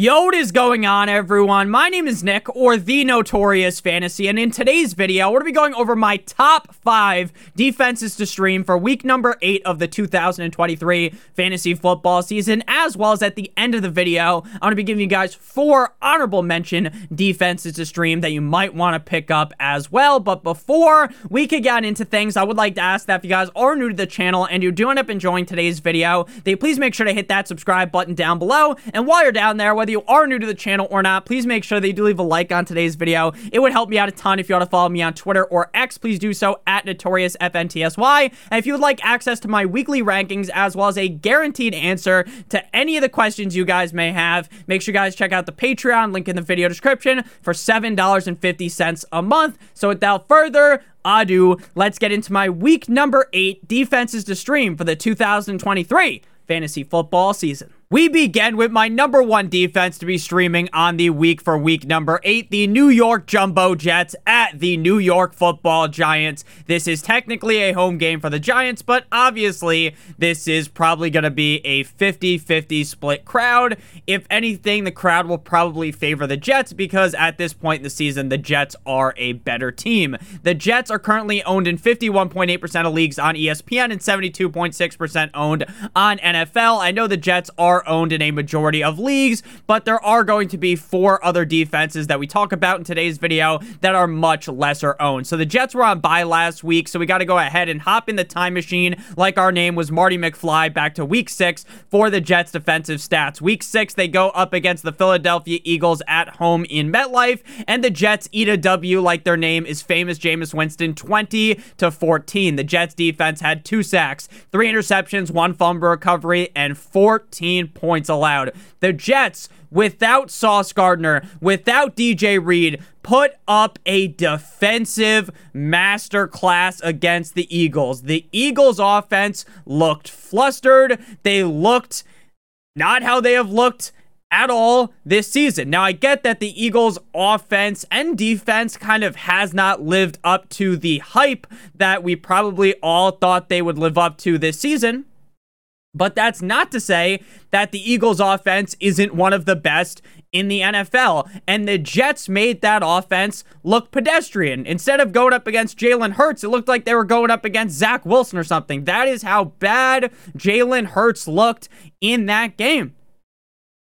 Yo, what is going on, everyone? My name is Nick, or The Notorious Fantasy, and in today's video, we're going to be going over my top five defenses to stream for week number eight of the 2023 fantasy football season, as well as at the end of the video, I'm going to be giving you guys four honorable mention defenses to stream that you might want to pick up as well. But before we could get into things, I would like to ask that if you guys are new to the channel and you do end up enjoying today's video, that please make sure to hit that subscribe button down below. And while you're down there, whether whether you are new to the channel or not, please make sure that you do leave a like on today's video. It would help me out a ton if you want to follow me on Twitter or X. Please do so at NotoriousFNTSY. And if you would like access to my weekly rankings as well as a guaranteed answer to any of the questions you guys may have, make sure you guys check out the Patreon link in the video description for $7.50 a month. So without further ado, let's get into my week number eight defenses to stream for the 2023 fantasy football season. We begin with my number one defense to be streaming on the week for week number eight, the New York Jumbo Jets at the New York Football Giants. This is technically a home game for the Giants, but obviously this is probably going to be a 50-50 split crowd. If anything, the crowd will probably favor the Jets because at this point in the season, the Jets are a better team. The Jets are currently owned in 51.8% of leagues on ESPN and 72.6% owned on NFL. I know the Jets are are owned in a majority of leagues, but there are going to be four other defenses that we talk about in today's video that are much lesser owned. So the Jets were on bye last week, so we got to go ahead and hop in the time machine like our name was Marty McFly back to week six for the Jets defensive stats. Week six, they go up against the Philadelphia Eagles at home in MetLife, and the Jets eat a W like their name is famous Jameis Winston 20 to 14. The Jets defense had two sacks, three interceptions, one fumble recovery, and 14 points allowed. The Jets, without Sauce Gardner, without DJ Reed, put up a defensive masterclass against the Eagles. The Eagles' offense looked flustered. They looked not how they have looked at all this season. Now, I get that the Eagles' offense and defense kind of has not lived up to the hype that we probably all thought they would live up to this season. But that's not to say that the Eagles' offense isn't one of the best in the NFL. And the Jets made that offense look pedestrian. Instead of going up against Jalen Hurts, it looked like they were going up against Zach Wilson or something. That is how bad Jalen Hurts looked in that game.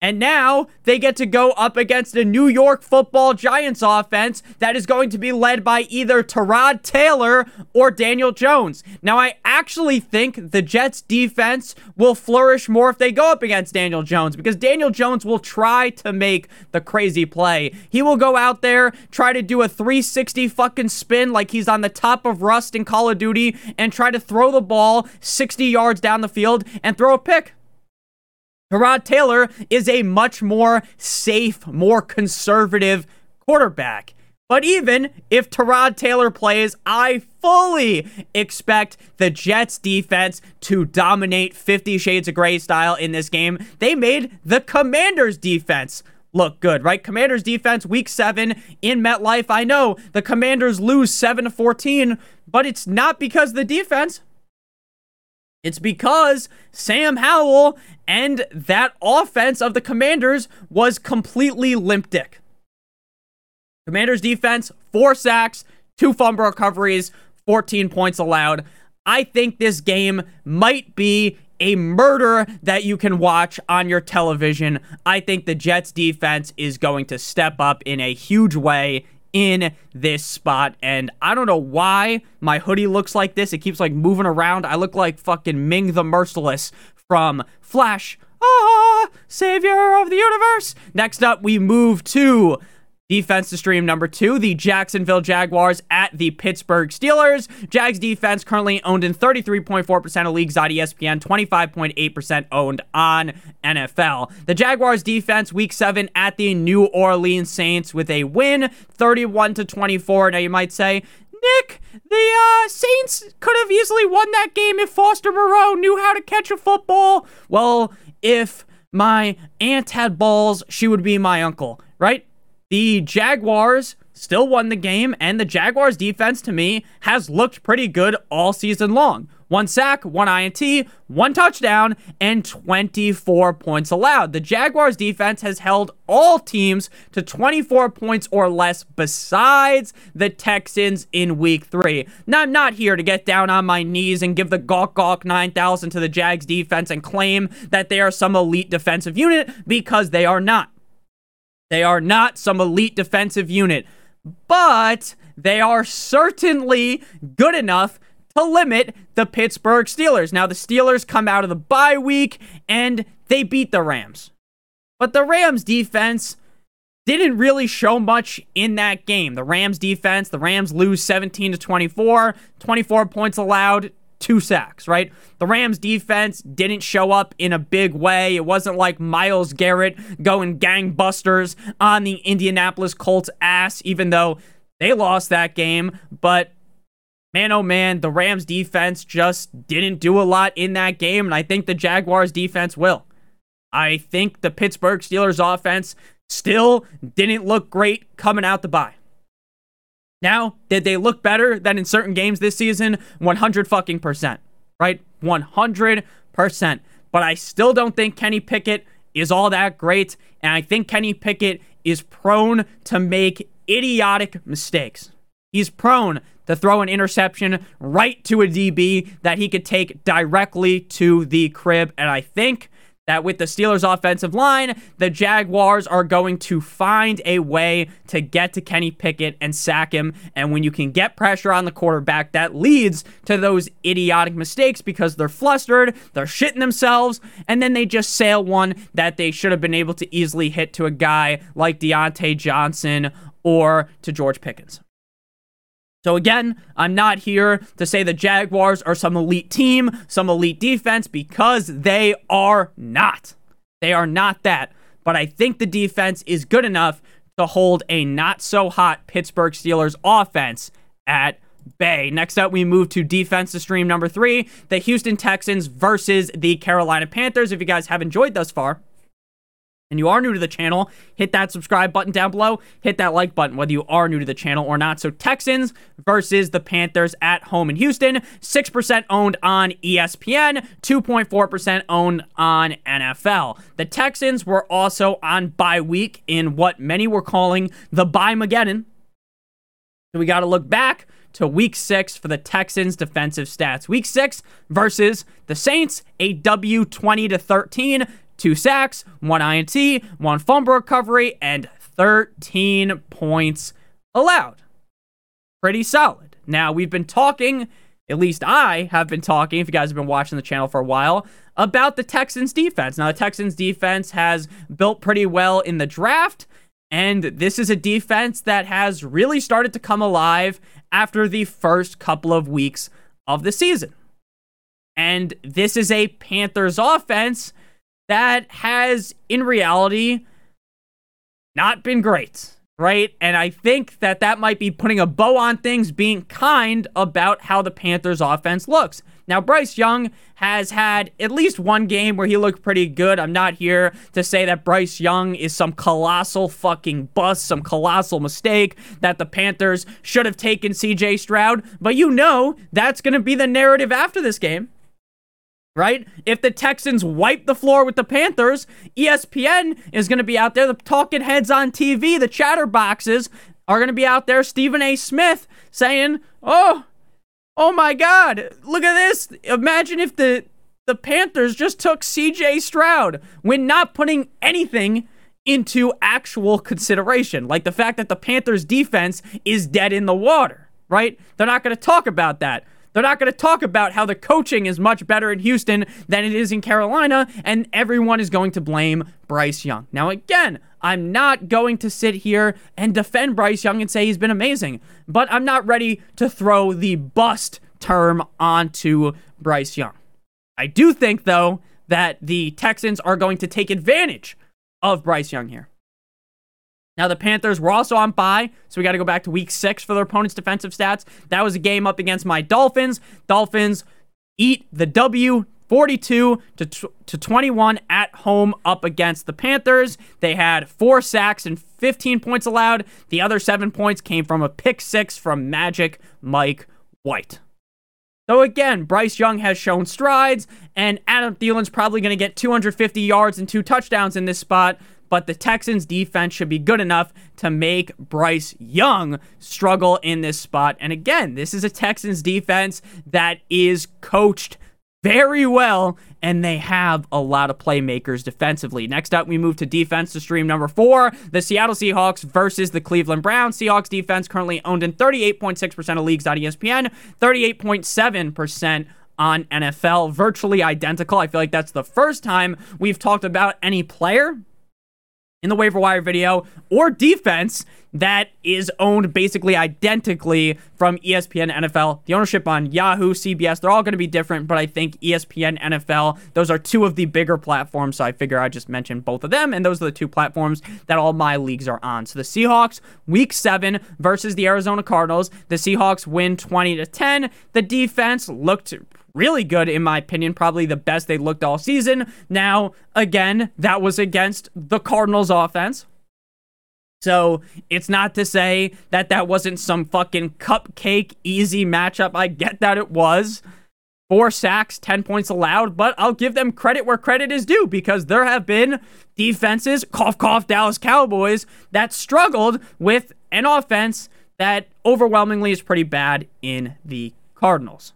And now they get to go up against a New York football Giants offense that is going to be led by either Tyrod Taylor or Daniel Jones. Now, I actually think the Jets defense will flourish more if they go up against Daniel Jones because Daniel Jones will try to make the crazy play. He will go out there, try to do a 360 fucking spin like he's on the top of Rust in Call of Duty and try to throw the ball 60 yards down the field and throw a pick. Tyrod Taylor is a much more safe, more conservative quarterback. But even if Tyrod Taylor plays, I fully expect the Jets defense to dominate 50 Shades of Grey style in this game. They made the Commanders defense look good, right? Commanders defense week 7 in MetLife. I know the Commanders lose 7 to 14, but it's not because the defense. It's because Sam Howell and that offense of the Commanders was completely limp dick. Commanders defense, four sacks, two fumble recoveries, 14 points allowed. I think this game might be a murder that you can watch on your television. I think the Jets defense is going to step up in a huge way in this spot. And I don't know why my hoodie looks like this. It keeps like moving around. I look like fucking Ming the Merciless from Flash. Ah, savior of the universe. Next up, we move to Defense to stream number two, the Jacksonville Jaguars at the Pittsburgh Steelers. Jags defense currently owned in 33.4% of leagues on ESPN, 25.8% owned on NFL. The Jaguars defense week seven at the New Orleans Saints with a win, 31 to 24. Now you might say, Nick, the uh, Saints could have easily won that game if Foster Moreau knew how to catch a football. Well, if my aunt had balls, she would be my uncle, right? The Jaguars still won the game, and the Jaguars defense to me has looked pretty good all season long. one sack, one INT, one touchdown, and 24 points allowed. The Jaguars defense has held all teams to 24 points or less besides the Texans in week three. Now, I'm not here to get down on my knees and give the Gawk Gawk 9000 to the Jags defense and claim that they are some elite defensive unit because they are not. They are not some elite defensive unit, but they are certainly good enough to limit the Pittsburgh Steelers. Now, the Steelers come out of the bye week and they beat the Rams. But the Rams defense didn't really show much in that game. The Rams defense, the Rams lose 17 to 24, 24 points allowed, two sacks, right? The Rams defense didn't show up in a big way. It wasn't like Myles Garrett going gangbusters on the Indianapolis Colts ass, even though they lost that game. But man, oh man, the Rams defense just didn't do a lot in that game, and I think the Jaguars defense will. I think the Pittsburgh Steelers offense still didn't look great coming out the bye. Now, did they look better than in certain games this season? 100 fucking percent, right? 100 percent. But I still don't think Kenny Pickett is all that great, and I think Kenny Pickett is prone to make idiotic mistakes. He's prone to throw an interception right to a DB that he could take directly to the crib. And I think that with the Steelers' offensive line, the Jaguars are going to find a way to get to Kenny Pickett and sack him. And when you can get pressure on the quarterback, that leads to those idiotic mistakes because they're flustered, they're shitting themselves, and then they just sail one that they should have been able to easily hit to a guy like Diontae Johnson or to George Pickens. So again, I'm not here to say the Jaguars are some elite team, some elite defense, because they are not. They are not that. But I think the defense is good enough to hold a not so hot Pittsburgh Steelers offense at bay. Next up, we move to defense to stream number three the Houston Texans versus the Carolina Panthers. If you guys have enjoyed thus far, and you are new to the channel, hit that subscribe button down below. Hit that like button whether you are new to the channel or not. So Texans versus the Panthers at home in Houston. 6% owned on ESPN, 2.4% owned on NFL. The Texans were also on bye week in what many were calling the bye Mageddon. So we got to look back to week six for the Texans defensive stats. Week six versus the Saints, a W 20 to 13 two sacks, one INT, one fumble recovery, and 13 points allowed. Pretty solid. Now, we've been talking, at least I have been talking, if you guys have been watching the channel for a while, about the Texans defense. Now, the Texans defense has built pretty well in the draft, and this is a defense that has really started to come alive after the first couple of weeks of the season. And this is a Panthers offense that has, in reality, not been great, right? And I think that that might be putting a bow on things, being kind about how the Panthers' offense looks. Now, Bryce Young has had at least one game where he looked pretty good. I'm not here to say that Bryce Young is some colossal fucking bust, some colossal mistake, that the Panthers should have taken CJ Stroud, but you know that's going to be the narrative after this game right? If the Texans wipe the floor with the Panthers, ESPN is going to be out there. The talking heads on TV, the chatterboxes, are going to be out there. Stephen A. Smith saying, "Oh, oh my God, look at this! Imagine if the the Panthers just took C.J. Stroud when not putting anything." Into actual consideration, like the fact that the Panthers' defense is dead in the water, right? They're not going to talk about that. They're not going to talk about how the coaching is much better in Houston than it is in Carolina, and everyone is going to blame Bryce Young. Now, again, I'm not going to sit here and defend Bryce Young and say he's been amazing, but I'm not ready to throw the bust term onto Bryce Young. I do think, though, that the Texans are going to take advantage of Bryce Young here. Now, the Panthers were also on bye, so we got to go back to week six for their opponent's defensive stats. That was a game up against my Dolphins. Dolphins eat the W 42 to, to 21 at home up against the Panthers. They had four sacks and 15 points allowed. The other seven points came from a pick six from Magic Mike White. So again, Bryce Young has shown strides, and Adam Thielen's probably going to get 250 yards and two touchdowns in this spot. But the Texans defense should be good enough to make Bryce Young struggle in this spot. And again, this is a Texans defense that is coached very well, and they have a lot of playmakers defensively. Next up, we move to defense to stream number four the Seattle Seahawks versus the Cleveland Browns. Seahawks defense currently owned in 38.6% of leagues on ESPN, 38.7% on NFL, virtually identical. I feel like that's the first time we've talked about any player in the waiver wire video or defense that is owned basically identically from ESPN NFL. The ownership on Yahoo, CBS, they're all going to be different, but I think ESPN NFL, those are two of the bigger platforms. So I figure I just mentioned both of them, and those are the two platforms that all my leagues are on. So the Seahawks, week seven versus the Arizona Cardinals. The Seahawks win 20 to 10. The defense looked really good, in my opinion. Probably the best they looked all season. Now, again, that was against the Cardinals offense. So it's not to say that that wasn't some fucking cupcake easy matchup. I get that it was. Four sacks, 10 points allowed, but I'll give them credit where credit is due because there have been defenses, cough, cough, Dallas Cowboys, that struggled with an offense that overwhelmingly is pretty bad in the Cardinals.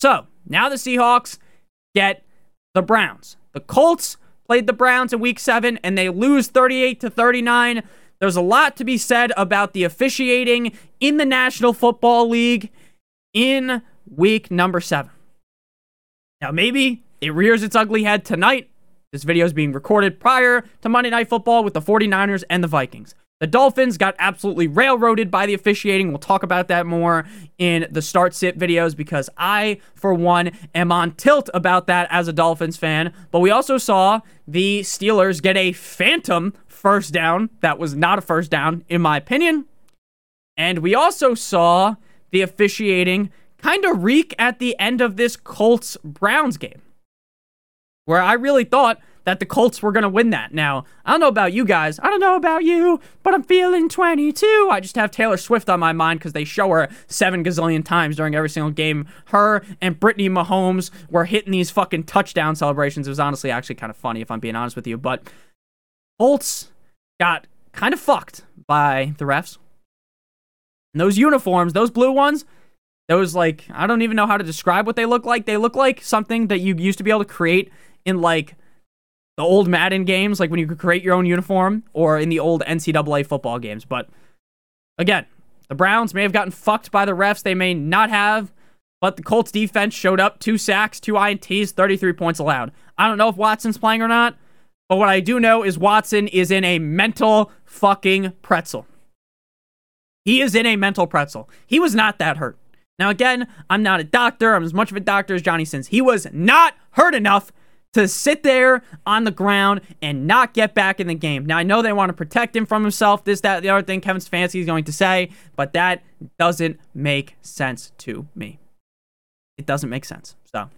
So now the Seahawks get the Browns. The Colts played the Browns in week seven and they lose 38 to 39. There's a lot to be said about the officiating in the National Football League in week number seven. Now, maybe it rears its ugly head tonight. This video is being recorded prior to Monday Night Football with the 49ers and the Vikings. The Dolphins got absolutely railroaded by the officiating. We'll talk about that more in the start sit videos because I, for one, am on tilt about that as a Dolphins fan. But we also saw the Steelers get a phantom first down that was not a first down, in my opinion. And we also saw the officiating kind of reek at the end of this Colts Browns game, where I really thought that the Colts were going to win that. Now, I don't know about you guys. I don't know about you, but I'm feeling 22. I just have Taylor Swift on my mind because they show her seven gazillion times during every single game. Her and Brittany Mahomes were hitting these fucking touchdown celebrations. It was honestly actually kind of funny, if I'm being honest with you. But Colts got kind of fucked by the refs. And those uniforms, those blue ones, those like I don't even know how to describe what they look like. They look like something that you used to be able to create in like the old Madden games, like when you could create your own uniform, or in the old NCAA football games. But again, the Browns may have gotten fucked by the refs. They may not have. But the Colts defense showed up two sacks, two INTs, 33 points allowed. I don't know if Watson's playing or not, but what I do know is Watson is in a mental fucking pretzel. He is in a mental pretzel. He was not that hurt. Now, again, I'm not a doctor. I'm as much of a doctor as Johnny Sins. He was not hurt enough to sit there on the ground and not get back in the game. Now, I know they want to protect him from himself, this, that, the other thing Kevin Stefanski is going to say, but that doesn't make sense to me. It doesn't make sense. So,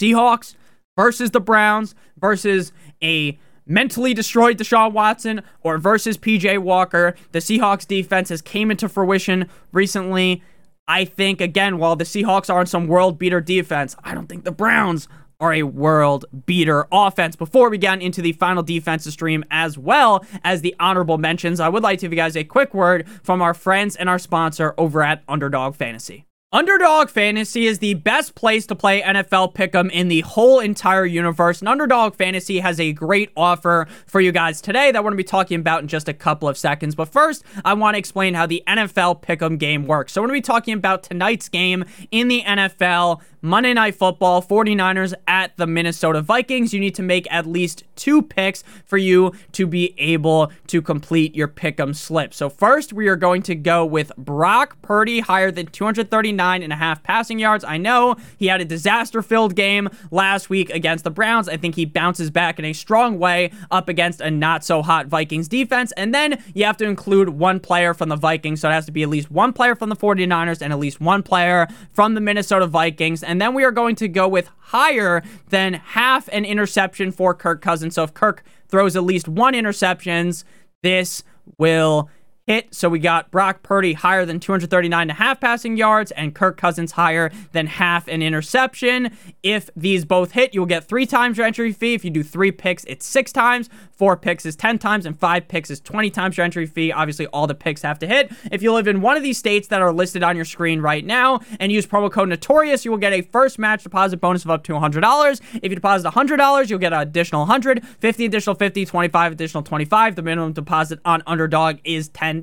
Seahawks versus the Browns versus a mentally destroyed Deshaun Watson or versus PJ Walker. The Seahawks defense has came into fruition recently. I think again, while the Seahawks aren't some world beater defense, I don't think the Browns are a world beater offense. Before we get into the final defensive stream, as well as the honorable mentions, I would like to give you guys a quick word from our friends and our sponsor over at Underdog Fantasy. Underdog Fantasy is the best place to play NFL Pick'em in the whole entire universe. And Underdog Fantasy has a great offer for you guys today that we're going to be talking about in just a couple of seconds. But first, I want to explain how the NFL Pick'em game works. So we're going to be talking about tonight's game in the NFL. Monday Night Football, 49ers at the Minnesota Vikings. You need to make at least two picks for you to be able to complete your pick'em slip. So first, we are going to go with Brock Purdy, higher than 239 and a half passing yards. I know he had a disaster-filled game last week against the Browns. I think he bounces back in a strong way up against a not-so-hot Vikings defense. And then you have to include one player from the Vikings. So it has to be at least one player from the 49ers and at least one player from the Minnesota Vikings. And then we are going to go with higher than half an interception for Kirk Cousins. So if Kirk throws at least one interceptions, this will hit. So we got Brock Purdy higher than 239 and a half passing yards and Kirk Cousins higher than half an interception. If these both hit, you'll get three times your entry fee. If you do three picks, it's six times. Four picks is 10 times, and five picks is 20 times your entry fee. Obviously, all the picks have to hit. If you live in one of these states that are listed on your screen right now and use promo code Notorious, you will get a first match deposit bonus of up to $100. If you deposit $100, you'll get an additional 100, 50 additional 50, 25 additional 25. The minimum deposit on Underdog is $10.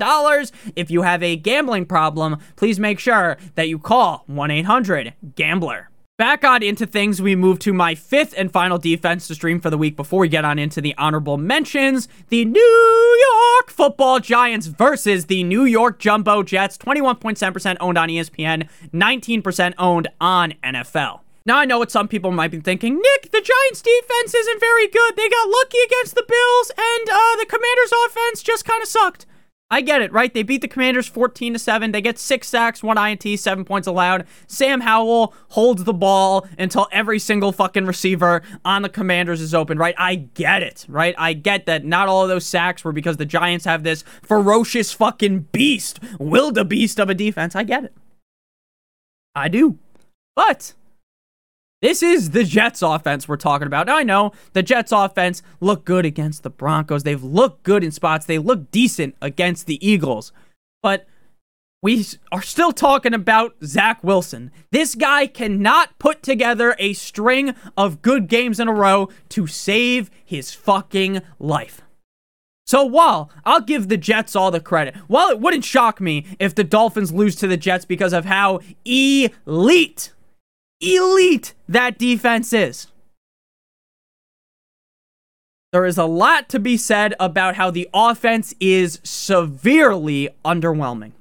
If you have a gambling problem, please make sure that you call 1 800 GAMBLER. Back on into things, we move to my fifth and final defense to stream for the week before we get on into the honorable mentions. The New York football Giants versus the New York Jumbo Jets. 21.7% owned on ESPN, 19% owned on NFL. Now, I know what some people might be thinking. Nick, the Giants defense isn't very good. They got lucky against the Bills, and uh, the Commanders offense just kind of sucked. I get it, right? They beat the Commanders 14 to 7. They get 6 sacks, 1 INT, 7 points allowed. Sam Howell holds the ball until every single fucking receiver on the Commanders is open, right? I get it, right? I get that not all of those sacks were because the Giants have this ferocious fucking beast, wildebeest of a defense. I get it. I do. But this is the Jets offense we're talking about. Now, I know the Jets offense look good against the Broncos. They've looked good in spots. They look decent against the Eagles. But we are still talking about Zach Wilson. This guy cannot put together a string of good games in a row to save his fucking life. So while I'll give the Jets all the credit, while it wouldn't shock me if the Dolphins lose to the Jets because of how elite elite that defense is. There is a lot to be said about how the offense is severely underwhelming.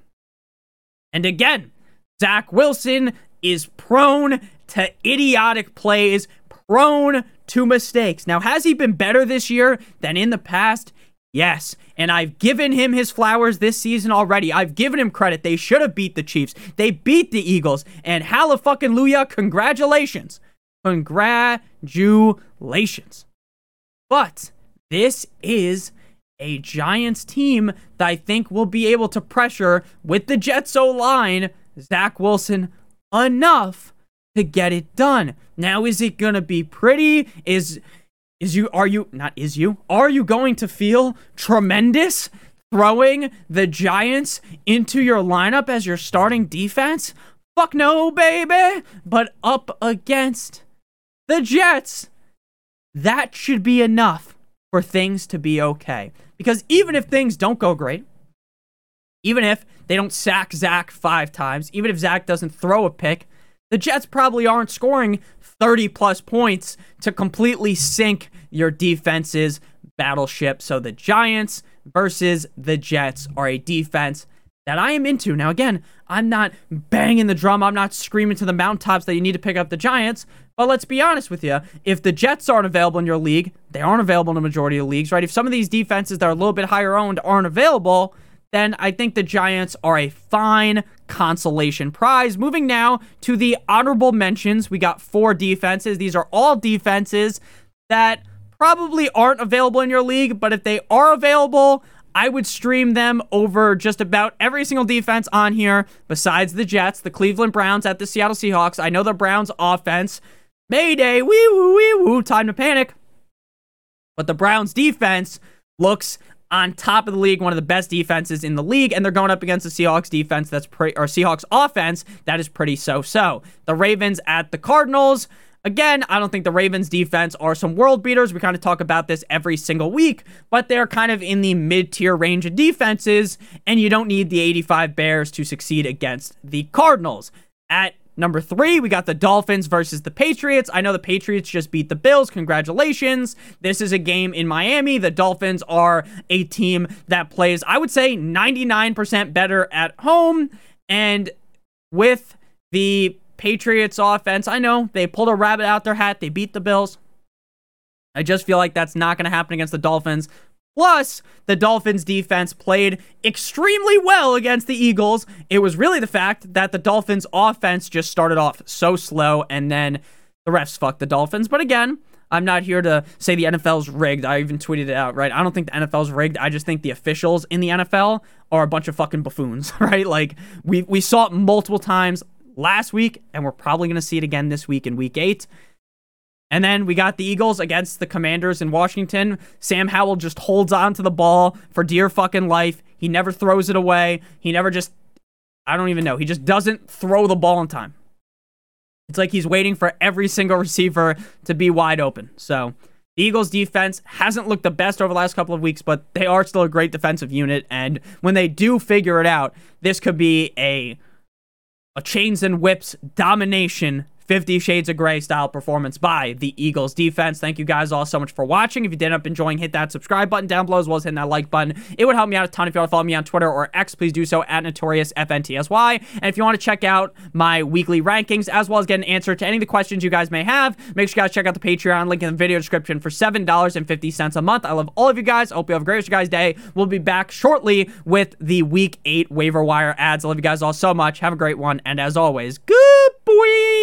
And again, Zach Wilson is prone to idiotic plays, prone to mistakes. Now, has he been better this year than in the past? Yes, and I've given him his flowers this season already. I've given him credit. They should have beat the Chiefs. They beat the Eagles, and hallelujah, congratulations. Congratulations. But this is a Giants team that I think will be able to pressure with the Jets O line Zach Wilson enough to get it done. Now, is it going to be pretty? Is is you are you not is you are you going to feel tremendous throwing the Giants into your lineup as your starting defense? Fuck no, baby. But up against the Jets, that should be enough for things to be okay. Because even if things don't go great, even if they don't sack Zach five times, even if Zach doesn't throw a pick, the Jets probably aren't scoring 30 plus points to completely sink your defense's battleship. So the Giants versus the Jets are a defense that I am into. Now, again, I'm not banging the drum. I'm not screaming to the mountaintops that you need to pick up the Giants. But let's be honest with you. If the Jets aren't available in your league, they aren't available in the majority of leagues, right? If some of these defenses that are a little bit higher owned aren't available, then I think the Giants are a fine consolation prize. Moving now to the honorable mentions. We got four defenses. These are all defenses that probably aren't available in your league, but if they are available, I would stream them over just about every single defense on here, besides the Jets, the Cleveland Browns, at the Seattle Seahawks. I know the Browns offense. Mayday, wee woo, wee woo, time to panic. But the Browns defense looks on top of the league, one of the best defenses in the league, and they're going up against the Seahawks defense that's pretty, or Seahawks offense that is pretty so-so. The Ravens at the Cardinals. Again, I don't think the Ravens defense are some world beaters. We kind of talk about this every single week, but they're kind of in the mid tier range of defenses, and you don't need the 85 Bears to succeed against the Cardinals. At Number three, we got the Dolphins versus the Patriots. I know the Patriots just beat the Bills. Congratulations. This is a game in Miami. The Dolphins are a team that plays, I would say, 99% better at home. And with the Patriots offense, I know they pulled a rabbit out their hat. They beat the Bills. I just feel like that's not going to happen against the Dolphins. Plus, the Dolphins defense played extremely well against the Eagles. It was really the fact that the Dolphins offense just started off so slow and then the refs fucked the Dolphins. But again, I'm not here to say the NFL's rigged. I even tweeted it out, right? I don't think the NFL's rigged. I just think the officials in the NFL are a bunch of fucking buffoons, right? Like we we saw it multiple times last week, and we're probably gonna see it again this week in week eight. And then we got the Eagles against the Commanders in Washington. Sam Howell just holds on to the ball for dear fucking life. He never throws it away. He never just, I don't even know. He just doesn't throw the ball in time. It's like he's waiting for every single receiver to be wide open. So the Eagles defense hasn't looked the best over the last couple of weeks, but they are still a great defensive unit. And when they do figure it out, this could be a a chains and whips domination 50 Shades of Grey style performance by the Eagles defense. Thank you guys all so much for watching. If you did end up enjoying, hit that subscribe button down below as well as hitting that like button. It would help me out a ton. If you want to follow me on Twitter or X, please do so at NotoriousFNTSY. And if you want to check out my weekly rankings as well as get an answer to any of the questions you guys may have, make sure you guys check out the Patreon link in the video description for $7.50 a month. I love all of you guys. I hope you have a great guys' day. We'll be back shortly with the week eight waiver wire ads. I love you guys all so much. Have a great one. And as always, good boy.